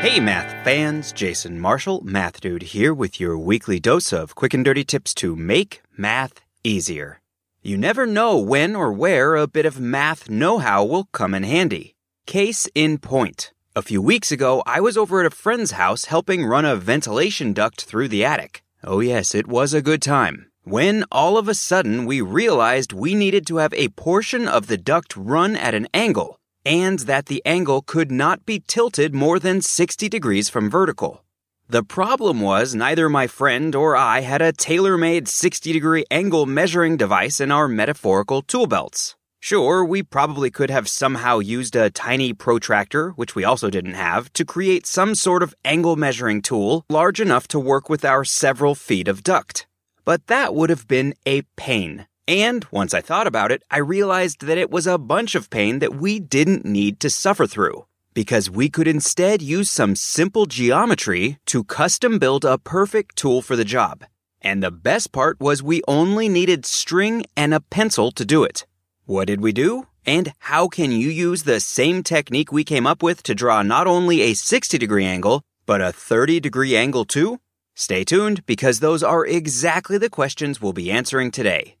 Hey, math fans, Jason Marshall, Math Dude here with your weekly dose of quick and dirty tips to make math easier. You never know when or where a bit of math know how will come in handy. Case in point. A few weeks ago, I was over at a friend's house helping run a ventilation duct through the attic. Oh, yes, it was a good time. When all of a sudden we realized we needed to have a portion of the duct run at an angle and that the angle could not be tilted more than 60 degrees from vertical. The problem was neither my friend or I had a tailor made 60 degree angle measuring device in our metaphorical tool belts. Sure, we probably could have somehow used a tiny protractor, which we also didn't have, to create some sort of angle measuring tool large enough to work with our several feet of duct. But that would have been a pain. And once I thought about it, I realized that it was a bunch of pain that we didn't need to suffer through. Because we could instead use some simple geometry to custom build a perfect tool for the job. And the best part was we only needed string and a pencil to do it. What did we do? And how can you use the same technique we came up with to draw not only a 60 degree angle, but a 30 degree angle too? Stay tuned because those are exactly the questions we'll be answering today.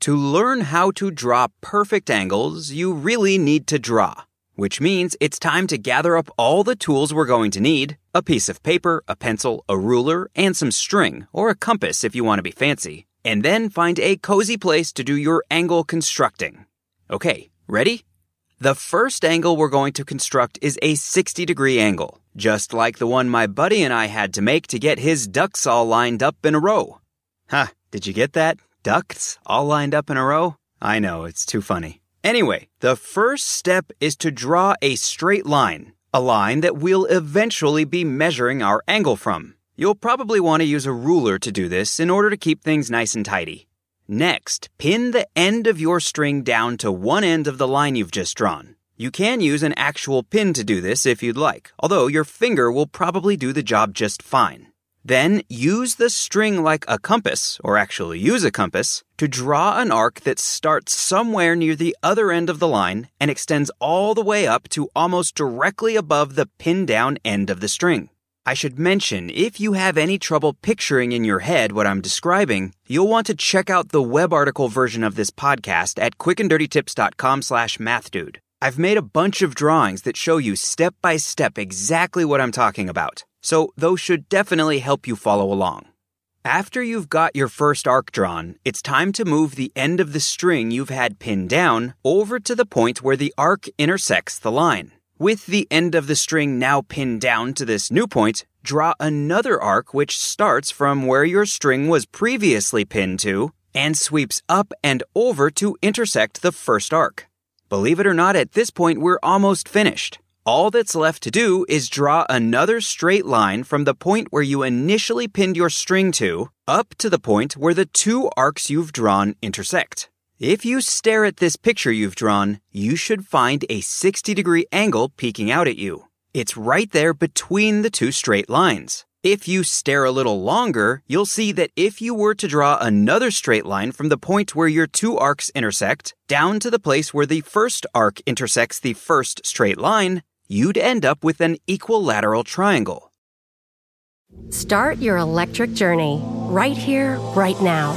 To learn how to draw perfect angles, you really need to draw, which means it's time to gather up all the tools we're going to need a piece of paper, a pencil, a ruler, and some string, or a compass if you want to be fancy, and then find a cozy place to do your angle constructing. Okay, ready? The first angle we're going to construct is a 60 degree angle, just like the one my buddy and I had to make to get his ducks all lined up in a row. Huh, did you get that? Ducks all lined up in a row? I know, it's too funny. Anyway, the first step is to draw a straight line, a line that we'll eventually be measuring our angle from. You'll probably want to use a ruler to do this in order to keep things nice and tidy. Next, pin the end of your string down to one end of the line you've just drawn. You can use an actual pin to do this if you'd like, although your finger will probably do the job just fine. Then use the string like a compass, or actually use a compass, to draw an arc that starts somewhere near the other end of the line and extends all the way up to almost directly above the pin down end of the string. I should mention, if you have any trouble picturing in your head what I'm describing, you'll want to check out the web article version of this podcast at quickanddirtytips.com slash mathdude. I've made a bunch of drawings that show you step by step exactly what I'm talking about so those should definitely help you follow along. After you've got your first arc drawn, it's time to move the end of the string you've had pinned down over to the point where the arc intersects the line. With the end of the string now pinned down to this new point, draw another arc which starts from where your string was previously pinned to and sweeps up and over to intersect the first arc. Believe it or not, at this point, we're almost finished. All that's left to do is draw another straight line from the point where you initially pinned your string to up to the point where the two arcs you've drawn intersect. If you stare at this picture you've drawn, you should find a 60 degree angle peeking out at you. It's right there between the two straight lines. If you stare a little longer, you'll see that if you were to draw another straight line from the point where your two arcs intersect down to the place where the first arc intersects the first straight line, you'd end up with an equilateral triangle. Start your electric journey right here, right now.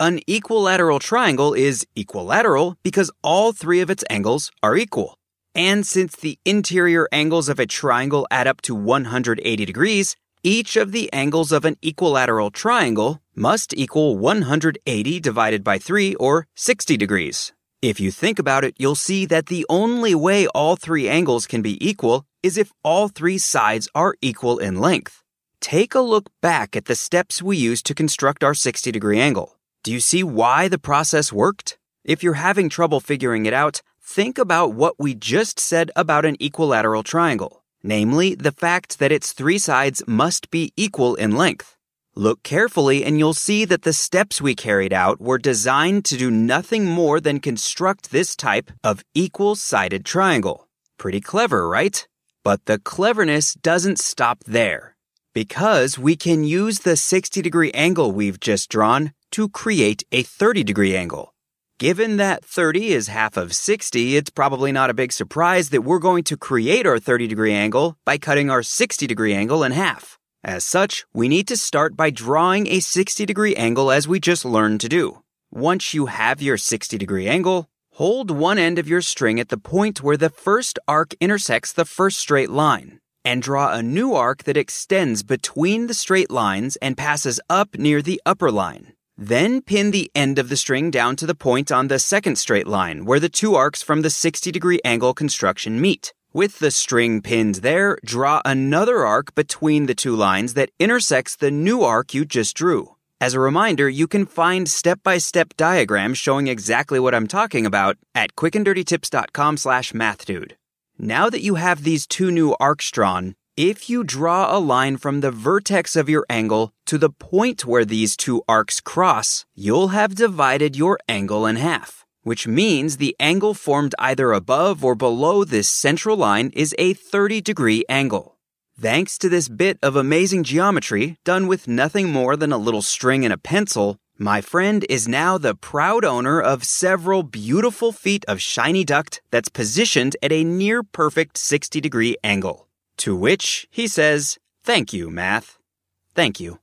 An equilateral triangle is equilateral because all three of its angles are equal. And since the interior angles of a triangle add up to 180 degrees, each of the angles of an equilateral triangle must equal 180 divided by 3 or 60 degrees. If you think about it, you'll see that the only way all three angles can be equal is if all three sides are equal in length. Take a look back at the steps we used to construct our 60 degree angle. Do you see why the process worked? If you're having trouble figuring it out, think about what we just said about an equilateral triangle, namely the fact that its three sides must be equal in length. Look carefully and you'll see that the steps we carried out were designed to do nothing more than construct this type of equal sided triangle. Pretty clever, right? But the cleverness doesn't stop there. Because we can use the 60 degree angle we've just drawn to create a 30 degree angle. Given that 30 is half of 60, it's probably not a big surprise that we're going to create our 30 degree angle by cutting our 60 degree angle in half. As such, we need to start by drawing a 60 degree angle as we just learned to do. Once you have your 60 degree angle, hold one end of your string at the point where the first arc intersects the first straight line, and draw a new arc that extends between the straight lines and passes up near the upper line. Then pin the end of the string down to the point on the second straight line where the two arcs from the 60 degree angle construction meet. With the string pinned there, draw another arc between the two lines that intersects the new arc you just drew. As a reminder, you can find step-by-step diagrams showing exactly what I'm talking about at quickanddirtytips.com slash mathdude. Now that you have these two new arcs drawn, if you draw a line from the vertex of your angle to the point where these two arcs cross, you'll have divided your angle in half which means the angle formed either above or below this central line is a 30 degree angle. Thanks to this bit of amazing geometry, done with nothing more than a little string and a pencil, my friend is now the proud owner of several beautiful feet of shiny duct that's positioned at a near perfect 60 degree angle. To which he says, Thank you, math. Thank you.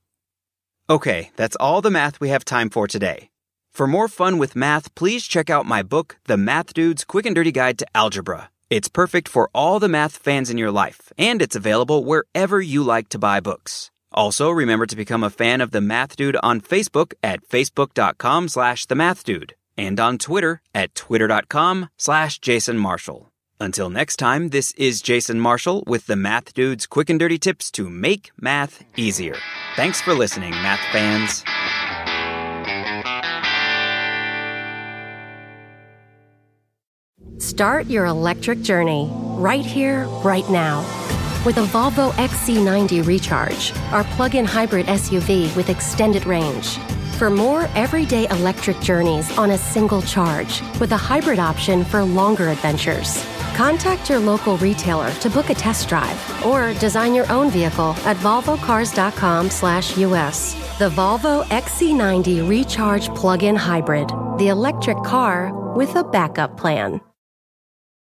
Okay, that's all the math we have time for today. For more fun with math, please check out my book, The Math Dude's Quick and Dirty Guide to Algebra. It's perfect for all the math fans in your life, and it's available wherever you like to buy books. Also, remember to become a fan of The Math Dude on Facebook at facebook.com slash The Math Dude and on Twitter at twitter.com slash Jason Marshall. Until next time, this is Jason Marshall with the Math Dude's quick and dirty tips to make math easier. Thanks for listening, math fans. Start your electric journey right here, right now. With a Volvo XC90 Recharge, our plug in hybrid SUV with extended range. For more everyday electric journeys on a single charge, with a hybrid option for longer adventures. Contact your local retailer to book a test drive or design your own vehicle at volvocars.com/us. The Volvo XC90 Recharge plug-in hybrid, the electric car with a backup plan.